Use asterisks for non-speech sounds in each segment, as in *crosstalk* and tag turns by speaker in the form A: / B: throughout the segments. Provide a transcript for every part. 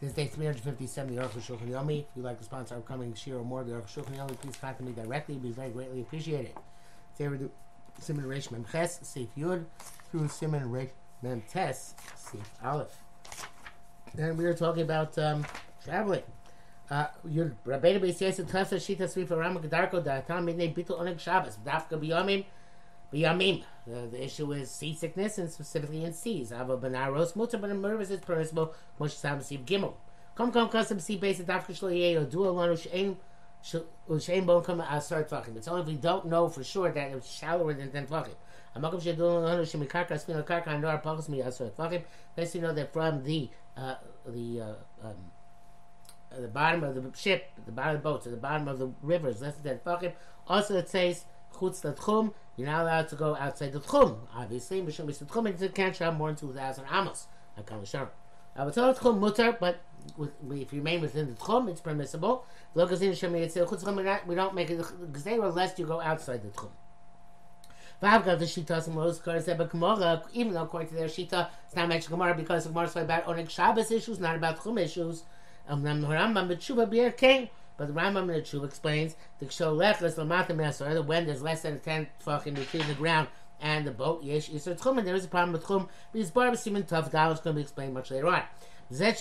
A: This is day 357 the Aruch Shulchan Yomi. If you'd like to sponsor upcoming Shir or more of the Aruch Shulchan Yomi, please contact me directly. It would be very greatly appreciated. Do Siman Reish Mem Ches, Seif Yud, through Siman Reish Mem Tes, Seif Aleph. We were talking about um, traveling. Uh, Yud Rabbeinu Da'atam Midnei Oneg Shabbos Dafka B'Yomim B'Yamim. The, the issue is seasickness and specifically in seas. Ava Benaros Mutter Ben Mervis is permissible. Moshe Sam Sib Gimel. Come come custom sea base at Dafka Shlo Yeyo Do Alanu Shein Shein Bon Come Asar Tvachim. It's only if we don't know for sure that it's shallower than ten Tvachim. Amakom Shedu Alanu Shemikarka Spina Karka Anor Pachos Mi Asar Tvachim. Let's you know that from the uh, the uh, um, at the bottom of the ship, the bottom of the boat, to the bottom of the rivers, less than fucking. Also, it says chutz tchum. You're not allowed to go outside the tchum. Obviously, mishum is tchum, and you can't travel more than two thousand amos. I can't show. I would tell tchum mutter, but if you remain within the tchum, it's permissible. We don't make it gzeira lest you go outside the tchum. The Shita some Gemara, even though according to their Shita, it's not mentioned Gemara because the Gemara is about Oneg Shabbos issues, not about Chum issues. Um, the Rambam B'Tshuva Beer King, but the Rambam in the Tshuva explains the Ksholech is Lamata Mesor, when there's less than ten fucking between the ground and the boat, Yesh Yisr Tchum, and there is a problem with Tchum, because Bar Siman Tough Dal is going to be explained much later on. That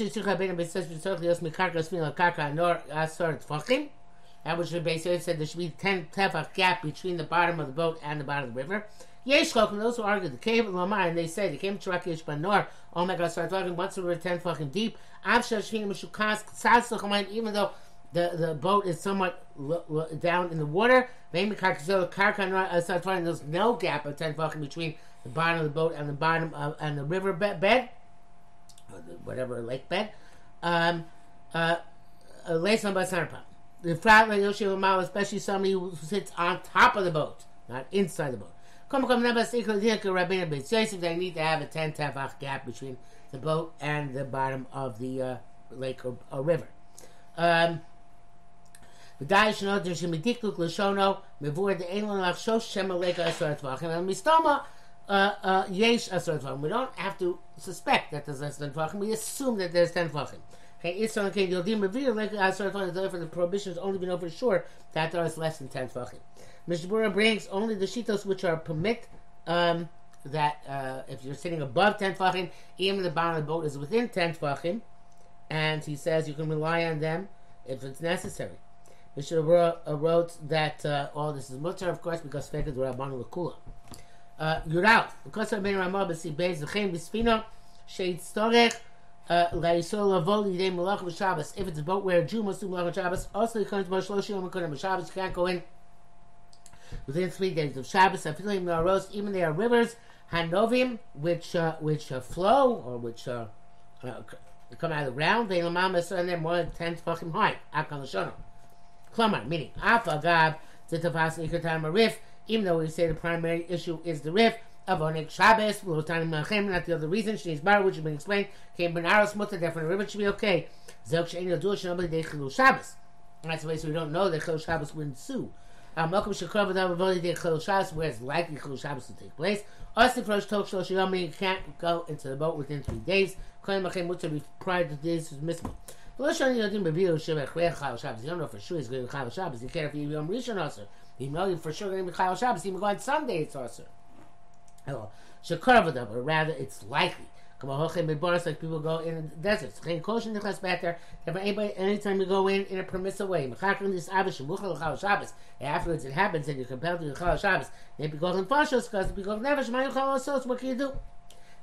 A: which basically said there should be 10 tefach gap between the bottom of the boat and the bottom of the river. Yesh Chokim, those who argue the cave of Lamar, and they say they came to Rakish Banor, oh my god, start talking once we were 10 fucking deep. Even though the, the boat is somewhat l- l- down in the water, there's no gap of 10 fucking between the bottom of the boat and the bottom of and the river bed, bed or the, whatever lake bed. Um, uh, uh, the frat Yoshi especially somebody who sits on top of the boat, not inside the boat. Come come. They need to have a ten tefach gap between the boat and the bottom of the uh, lake or, or river. Um, Daesh no der shemidikluk l'shono mevur the lach shosh shem aleka asar tvachim and mistama yesh asar tvachim. We don't have to suspect that there's less than tvachim. We assume that there's ten tvachim. Okay, Israel okay, the Yodim reveal like asar tvachim. Therefore, the prohibitions only we know for sure that there is less than ten tvachim. Mishbura brings only the shitos which are permit um, that uh, if you're sitting above 10 tfachim, even the bottom of the boat is within 10 tfachim, and he says you can rely on them if it's necessary. Mishnah wrote, uh, wrote that uh, all this is mutter, of course, because feked rabbanu lekula. You're out. because I Rabbeinu Ramah b'si beis v'chein b'sfina she'it storech la'yisol lavol yidei malach b'shabbos. If it's a boat where a Jew must do malach b'shabbos, also he comes to Moshe Yom B'shabbos, you can't go in within three days of Shabbos. Afilim Naros, even there are rivers, Hanovim, which uh, which uh, flow or which uh, come out of the ground. They lamamas and they're more than ten fucking high. Akal Lashono. Klamar, meaning Afa Gab Zitavas Ikatam Rif. Even though we say the primary issue is the Rif. Avonik Shabbos, Lotanim Malchem, not the other reason, Shneis Bar, which has been explained, came Benaros Mutter, therefore the river should be okay. Zelk Shein Yodur Shanobli Deichilu Shabbos. That's the way so we don't know that Chil Shabbos would ensue. Um, Malcolm Shakar V'Dam Avoli De Chil Shabbos, where it's likely Chil Shabbos to take place. Austin Frosh Tok Shlosh Yom, you can't go into the boat within three days. Kohen Machem Mutter prior to this is missable. You don't know for sure he's going to Chayil Shabbos. You can't if you Yom Rishon knows you know for sure going to be Chayil Shabbos. Even on Sunday it's also. Shakar V'Dam, or rather it's likely. Like people go in the deserts. better. Anybody, anytime you go in in a permissive way. Afterwards it happens and you're compelled to Chal Shabbos. They be called Fashos because because never Shema Yuchal Osos. What can you do?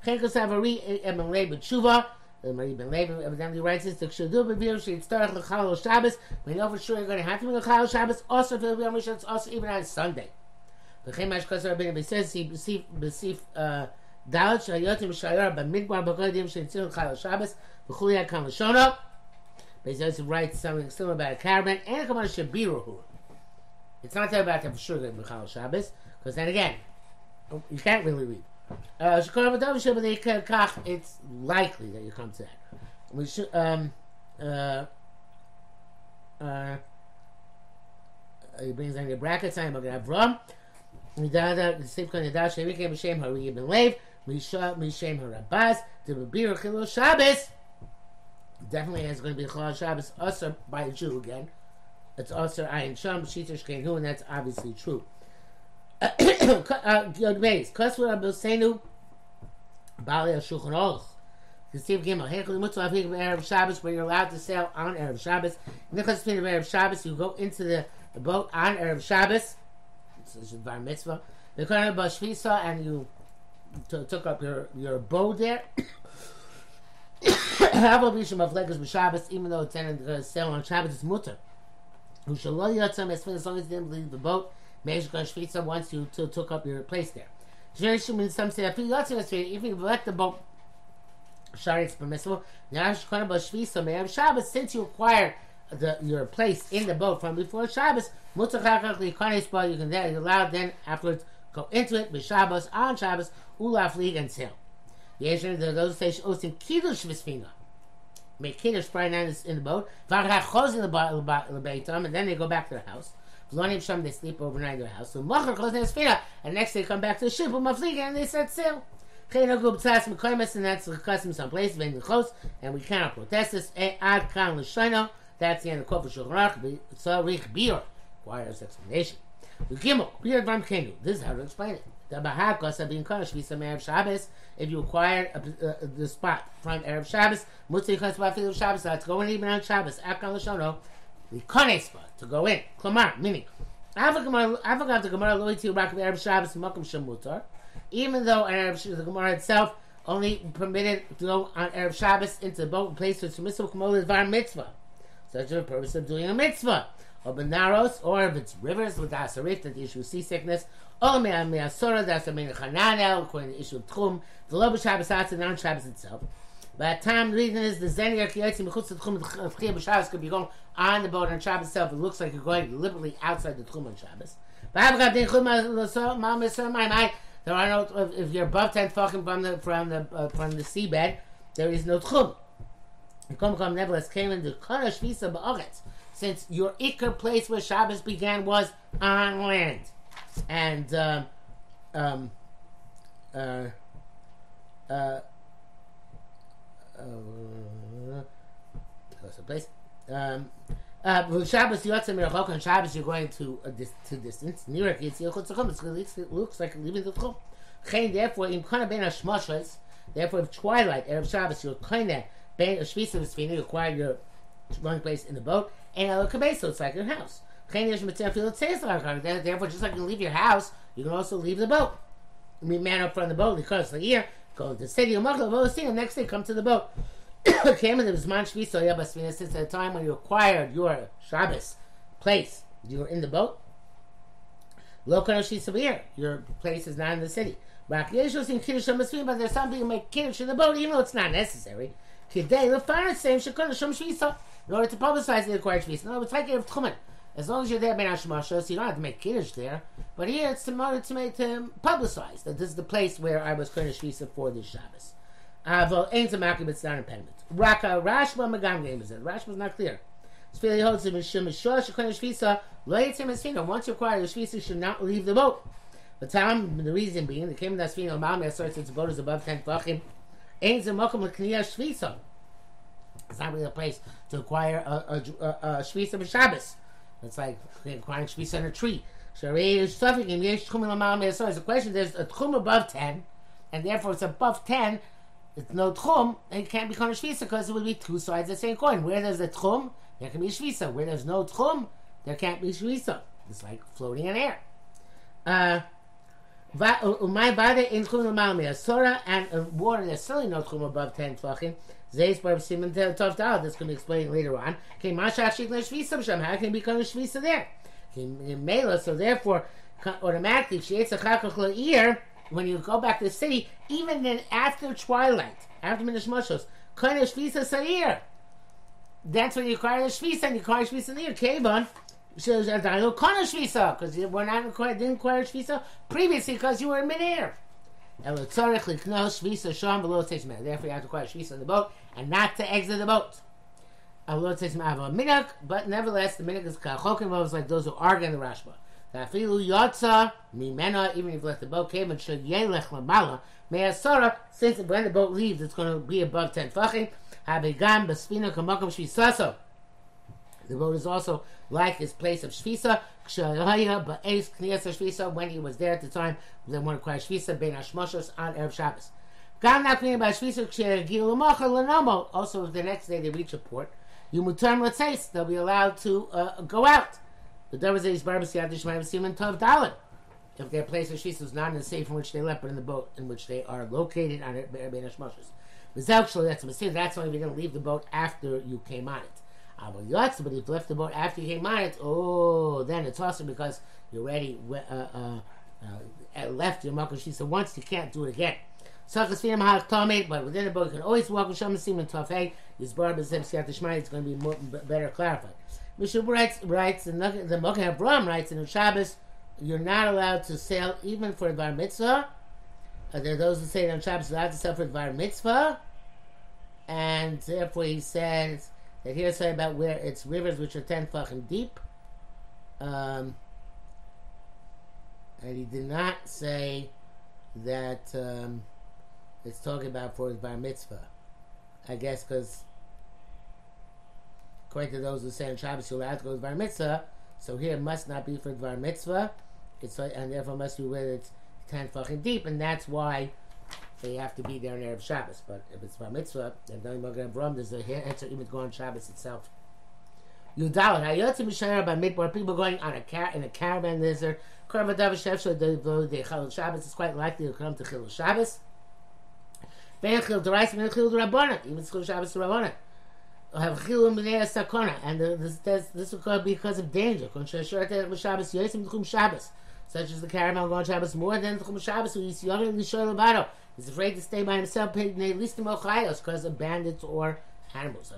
A: Chenkos Emen Lei B'Tshuva. The Mari Rabbi Levi evidently writes this, Shedu b'vir sheyitzterach l'chal Shabbos, we know for sure you're going to have to be l'chal Shabbos, also for the Yom Rishon, also even on Sunday. B'chem mashkos Rabbi Levi says, he besif uh, dalet shayotim shayar b'midbar b'kodim sheyitzir l'chal Shabbos, v'chuli hakam l'shono, Beis Yosef writes something similar about a caravan, and a command shabiruhu. It's not there about the for sure going to Shabbos, because then again, you can't really read. Uh, it's likely that you come to that. We should, um, uh, uh, he brings down the brackets, I'm going to have Rum. Midada, the same kind of dash, he became a shame, Hari ibn Lev, Misha Mishem Harabas, the Babir Chilo Shabbos. definitely is going to be Chol Shabbos usher by a Jew again. It's usher ayin sham shitish keinu, and that's obviously true. Good base. Kosver Abosenu Bali Shulchan Aruch. Steve Gimel. Hechel Mutzu Avig Erev Shabbos, where you're allowed to sail on Erev Shabbos. Nichas Pin of Erev Shabbos, you go into the, the boat on Erev Shabbos. It's a bar mitzvah. The Kohen Bashvisa, and you took up your your bow there. Havel Bisham of Legas Shabbos, even though it's ended to sail on Shabbos, it's mutter. Who shall lo yotzam as long as you didn't leave the boat. Mesh Shvitza wants you to took up your place there. Some say if you let the boat Shari it's permissible. Since you acquired the, your place in the boat from before Shabbos, you can then you're then afterwards go into it with Shabbos on Shabbos, ulaf league and sail. Those say osin oh, kiddush v'sfina. Make kiddush Friday night in the boat. Varachos in the beitam, and then they go back to the house. V'lonim sham they sleep overnight in their house. So machar close their sfina, and next they come back to the ship and they set sail. Chena gub tzas mekaymas, and that's the custom someplace when the close, and we cannot protest this. Ad kan l'shayno. That's the end of Kofa Shulchan Tzarich Bir requires explanation. Gimel Bir Dvam Kenu. This is how to explain it. The Bahakos have been Kodesh Visa Erev Shabbos. If you acquire uh, uh, the spot from Erev Shabbos, Mutzi Chas Bafil Shabbos, to go in even on Shabbos. Akal Lashono, the Kone spot to go in. Klamar, meaning. Avogat the Gemara Loi Tiu Rak Erev Shabbos Makom Shemutar. Even though Erev the Gemara itself only permitted to go on Arab Shabbos into the boat and place which Mitzvah Kamol Var Mitzvah such for the purpose of doing a mitzvah. Or benaros, or if it's rivers with asarif, that the issue seasickness, oh, or me'asora, that's the main chananel, according to the issue of tchum, the lo b'shabbos atzah, non Shabbos itself. But time the reason is the zenier kiyotzi mechutz the tchum of chiyah b'shabbos could be going on the boat on Shabbos itself. It looks like you're going deliberately outside the tchum on Shabbos. There are no if you're above ten fucking from the from the uh, from the seabed, there is no tchum. Since your Iker place where Shabbos began was on land. And, um, um, uh, uh, uh, what's the place? Um, uh, Shabbos Yotzim Merachok on Shabbos you're going to a dis- to distance. Near Yitzchak it looks like leaving the Tchum. Chain therefore in Kana Ben Hashmashos, therefore if twilight Erev Shabbos you're of Ben Shvisa V'Sfina, you acquire your dwelling place in the boat, and El Kabeso, it's like your house. Therefore, just like you leave your house, you can also leave the boat. We man up from the boat because the year, go to the city of the next day come to the boat. *coughs* Came in the Zman Shvisa Yabasfina since the time when you acquired your Shabbos place, you were in the boat. Lokan Shisabir, your place is not in the city. But there's some people who make Kiddush in the boat, even though it's not necessary. Today, the same in order to publicize the acquired shvisa. No, it's like Erev Tchumen. As long as you're there, Ben Hashmashos, you don't have to make kiddush there. But here, it's in order to make to publicize that this is the place where I was kind of shvisa for this Shabbos. Aval ain't to makib, it's not impediment. Raka Rashba Magam game is it? Rashba's not clear. Sfili holds him Mishum Mishor Shekona shvisa. Lo yitzim esfina. Once you acquire the shvisa, should not leave the boat. The time, the reason being, the came that sfina Malmi asserts its boat is above ten tefachim. Ain't the mokum l'kniyah shvisa. It's not really a place to acquire a, a, a, a shvisa Shabbos. It's like acquiring shvisa on a tree. So it's a question. There's a tchum above ten, and therefore it's above ten. It's no tchum, it can't become a shvisa because it would be two sides of the same coin. Where there's a tchum, there can be shvisa. Where there's no tchum, there can't be shvisa. It's like floating in air. Uh, my body in tchum malmi asora and water there's certainly no tchum above ten tvachim. Zeis bar siman tov dal. This can be explained later on. Okay, mashach shik shvisa sham. How can it become a shvisa there? Okay, mela. So therefore, automatically sheetz achakach ear. When you go back to the city, even then after twilight, after minish mushos, kind of shvisa sair. That's when you acquire the shvisa and you acquire shvisa in the ear. Kevon says because you were not required, didn't acquire shvisa previously because you were in midair. And with tzarich liknos shvisa sham below. Therefore, you have to acquire shvisa in the boat and not to exit the boat. A little teshmeh have a minak, but nevertheless, the minak is kachokin was like those who argue in the Rashba. Tafilu yotza mimena, even if left the boat, came and should yelech lamala, me'asara, since when the boat leaves, it's going to be above 10 fachim, habegam bespina kamakom shvisaso. The boat is also like his place of shvisa, shvisa, when he was there at the time, then one requires shvisa, ben hashmoshos, on Erev Shabbos. Shvisa, also the next day they reach a port, they'll be allowed to uh, go out. The Dalit. If their place of Shisa is not in the safe in which they left, but in the boat in which they are located on it, Ben. Actually, that's only if you're leave the boat after you came on it. But if you left the boat after you came on it, oh, then it's awesome because you already uh, uh, uh, left your Shisa once, you can't do it again. So me, but within the boat, you can always walk with Shem Siman Tov Hey. His Barbas Yadish It's going to be more, better clarified. Mishub writes, writes the, the Abraham writes in the Shabbos, you're not allowed to sell even for a Bar Mitzvah. Uh, there are those who say on Shabbos allowed to sell for a Bar Mitzvah. And therefore he says that here's say about where it's rivers which are 10 fucking deep. Um, and he did not say that um, it's talking about for his bar mitzvah. I guess because according to those who say on Shabbos you're allowed to go to bar mitzvah, so here it must not be for bar mitzvah. It's and therefore must be where it's ten fucking deep, and that's why they have to be there in Erev Shabbos. But if it's bar mitzvah, then don't even Avram. There's a answer even go on Shabbos itself. Yudalit Hayotzim Mishayar by Midbar. People going on a car in a caravan. There's a Karvadav Shevsha. The Chil Shabbos is quite likely to come to Chil Shabbos. Chil Chil. Even Chil Shabbos Rabbanat have chilum b'nei sakona, and this this this will be because of danger. Shabbos Shabbos, such as the caravan going Shabbos more than the Shabbos who is young and Lishol He's afraid to stay by himself, because of bandits or animals.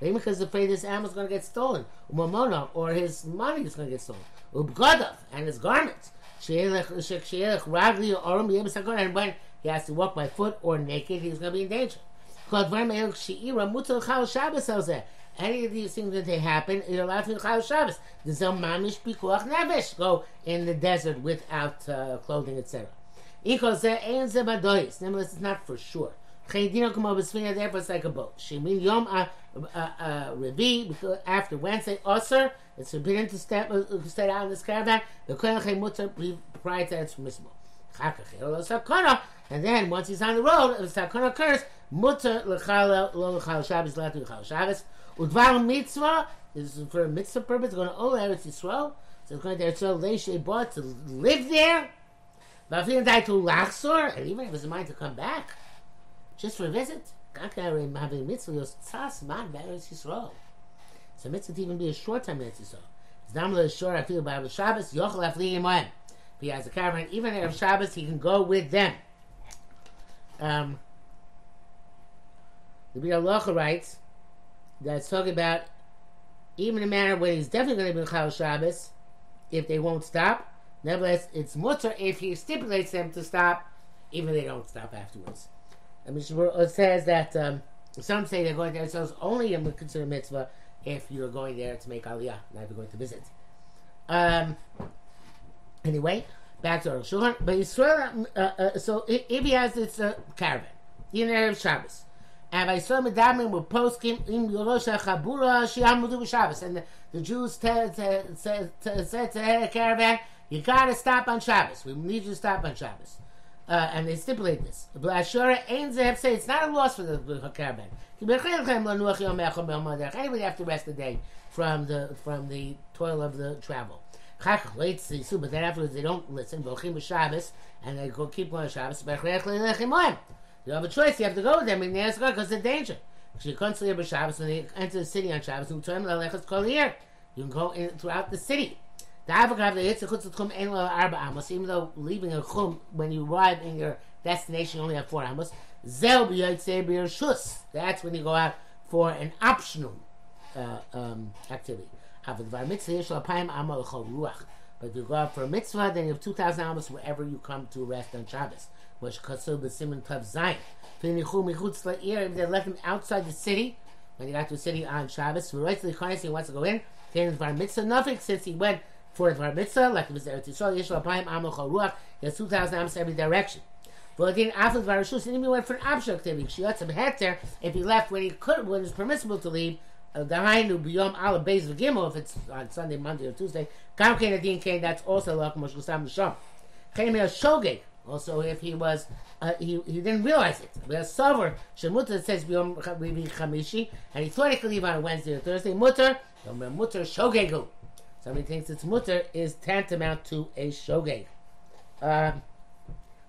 A: Maybe because he's afraid this animal is going to get stolen, or his money is going to get stolen, and his garments. And when he has to walk by foot or naked, he's going to be in danger. Any of these things that they happen, you're allowed to Chal Shabbos. The Mamish Pikuach Nefesh go in the desert without uh, clothing, etc. Nevertheless, it's not for sure. Therefore, it's like a boat. Shemin Yom Revi, after Wednesday, Osir, it's forbidden to step, uh, stay out in this caravan. The Kohen prior to it's permissible. And then, once he's on the road, if the sakana occurs, mutter l'chal Shabbos l'chal Shabbos. Udvar mitzvah is for a mitzvah purpose. Going to Ol Eretz Yisrael, so going to Eretz Yisrael bought to live there. But if die to lachsor, and even if it's mind to come back, just for a visit, kakar having mitzvah yos tzas man Eretz Yisrael. So mitzvah to even be a short time Eretz Yisrael. It's not only short. I feel by Shabbos yochel afli If he has a caravan, even Erev Shabbos, he can go with them. Um, the Biur Halacha writes that it's talking about even a matter where he's definitely going to be Chal Shabbos if they won't stop. Nevertheless, it's mutter if he stipulates them to stop, even if they don't stop afterwards. Mean, it says that um, some say they're going there, so it's only a consider mitzvah if you're going there to make aliyah, not if you're going to visit. Um, anyway, back to our Shulchan. But Yisrael, uh, uh, so if he has this uh, caravan, in Erev Shabbos, and I saw Medamim were posting in Yerusha Chabura Shiamudu Shabbos. And the, Jews said to, the caravan, you gotta stop on Shabbos. We need you to stop on Shabbos. Uh, and they stipulate this. It's not a loss for the, caravan. Anybody have to rest the day from the from the toil of the travel. But then afterwards they don't listen. And they go keep going Shabbos. You have a choice. You have to go with them in the because of danger. Because you can't sleep on Shabbos when they enter the city on Shabbos. You can go in throughout the city. Even though leaving a Chum, when you arrive in your destination, you only have four Amos. That's when you go out for an optional uh, um, activity. But if you go out for a mitzvah, then you have 2,000 Amos wherever you come to rest on Shabbos was Kasub B'Siman Tav Zayin. If they left him outside the city, when he got to the city on Shabbos, he wants to go in, Taking Bar Mitzvah nothing since he went for the Bar Mitzvah, like it was Eretz Yisrael, Yisrael Apayim, Amel Ruach, he has 2,000 amos every direction. But then after the Varashus, and even went for an got some heter if he left when he could, when it was permissible to leave. Uh, Biyom Ala Beis V'Gimel, if it's on Sunday, Monday, or Tuesday. Gam Kain Adin Kain, that's also Lach Moshe Gusam Nisham. Kain Shogeg, also if he was, uh, he, he didn't realize it. We have Sover, Shemutter says Biyom Chamishi, and he thought he could leave on Wednesday or Thursday. Mutter, Mutter Shogegu. Somebody thinks it's Mutter is tantamount to a Shogeg. Um,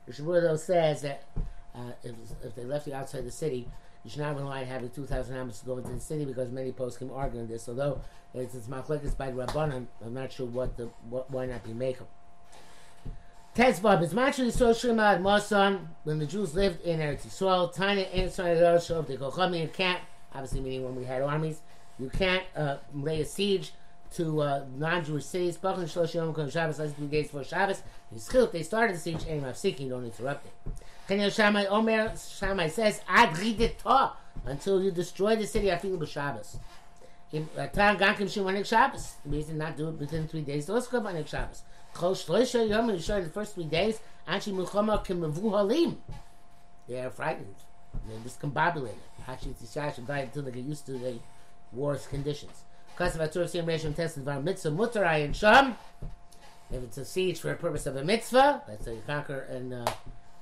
A: Rishaburo says that uh, if, if they left you outside the city, you should not rely on having 2,000 amos to go into the city because many posts can argue this. Although it's, it's machlekes by the Rabbanan, I'm not sure what the what, why not be makel. Tetzvav is actually so shrimad masan when the Jews lived in Eretz Yisrael. Tiny inside the of the Kochami you can't obviously meaning when we had armies, you can't uh, lay a siege to uh, non-Jewish cities. Bachlan Shlosh Yom Kol Shabbos, less than days before Shabbos. Yischilt, they started the siege. Aim of seeking, don't interrupt it. Kenyo Shammai Omer Shammai says Ad Ridetah until you destroy the city. I Afilu b'Shabbos. Atan Gankim Shimonik Shabbos. The reason not do it within three days. Those come on Shabbos. Chol Shloisha Yom you show the first three days. Anshi Muchama Kimavu Halim. They are frightened. They're discombobulated. Actually, it's Yisrael died until they get used to the war's conditions. If it's a siege for a purpose of a mitzvah, let's say you conquer an, uh,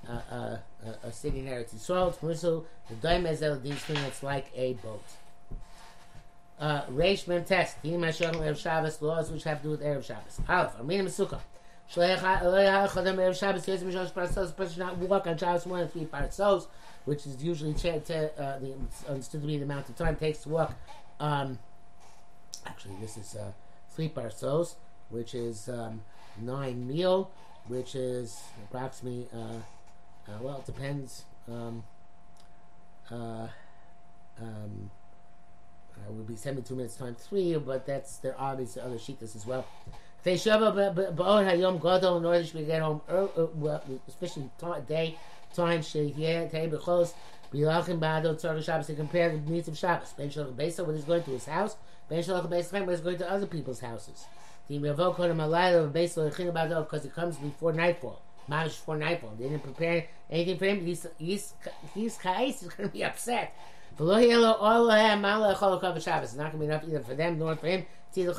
A: uh, uh, a city in Eretz Yisrael, it's Musul, the Daim Ezel Dinshtin, it's like a boat. Uh, Reish Mem test, Dim HaShem Erev Shabbos, laws which have to do with Erev Shabbos. Aleph, Armina Mesukah. Shleich HaChodem Erev Shabbos, Yezim Mishosh Parsos, person not walk on Shabbos more than three parsos, which is usually uh, understood to be the amount of time it takes to walk um, Actually, this is uh, three parsos, which is um, nine meal, which is approximately, uh, uh, well, it depends. Um, uh, um, uh, would be 72 minutes times three, but that's there are obviously other sheetas as well. They shava ba'od hayom gadol in order to get home early, well, especially day time sheyeh tei bechos bilachim ba'adol tzar Shabbos to compare the needs of Shabbos. Ben shalach beisa when he's going to his house Beis going to other people's houses. Because it comes before nightfall. Mamish before nightfall. They didn't prepare anything for him. He's he's he's going to be upset. It's not going to be enough either for them nor for him to the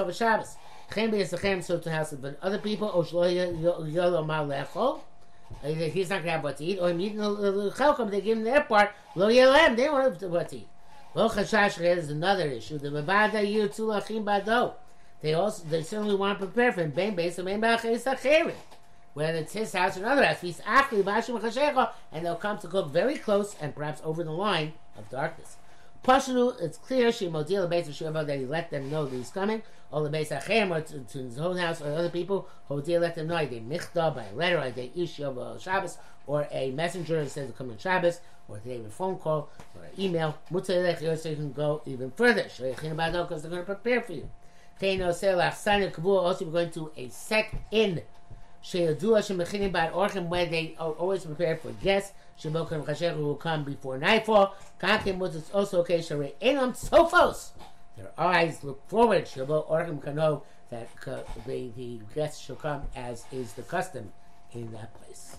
A: so to house, but other people. He's not going to have what to eat. Or him eating the Chelkom, they give him their part. They don't have what to eat. Lo chashash is another issue. The mavada yirtzu lachim bado. They also they certainly want to prepare for him. Ben beis and ben ba'acheis acherim. Whether it's his house or another house, he's actually bashim chashecha, and they'll come to cook very close and perhaps over the line of darkness. Pashanu, it's clear she modil the base of that he let them know that he's coming. All the base achem or to, to his own house or other people, Hodil let them know they michta by a letter, or they ish Shabbos, or a messenger that says to come on Shabbos, or they have a phone call or an email. Mutzalech so you can go even further. Shreichin because they're going to prepare for you. Selach Sana Kabul also going to a set in. Sheyadua Shemechinim Bad Orchim where they are always prepared for guests. Shemokam Chasher who will come before nightfall. Kankim was also okay. Shere Enam Sophos. Their eyes look forward. Shabo Orchim Kano that uh, the, the guests shall come as is the custom in that place.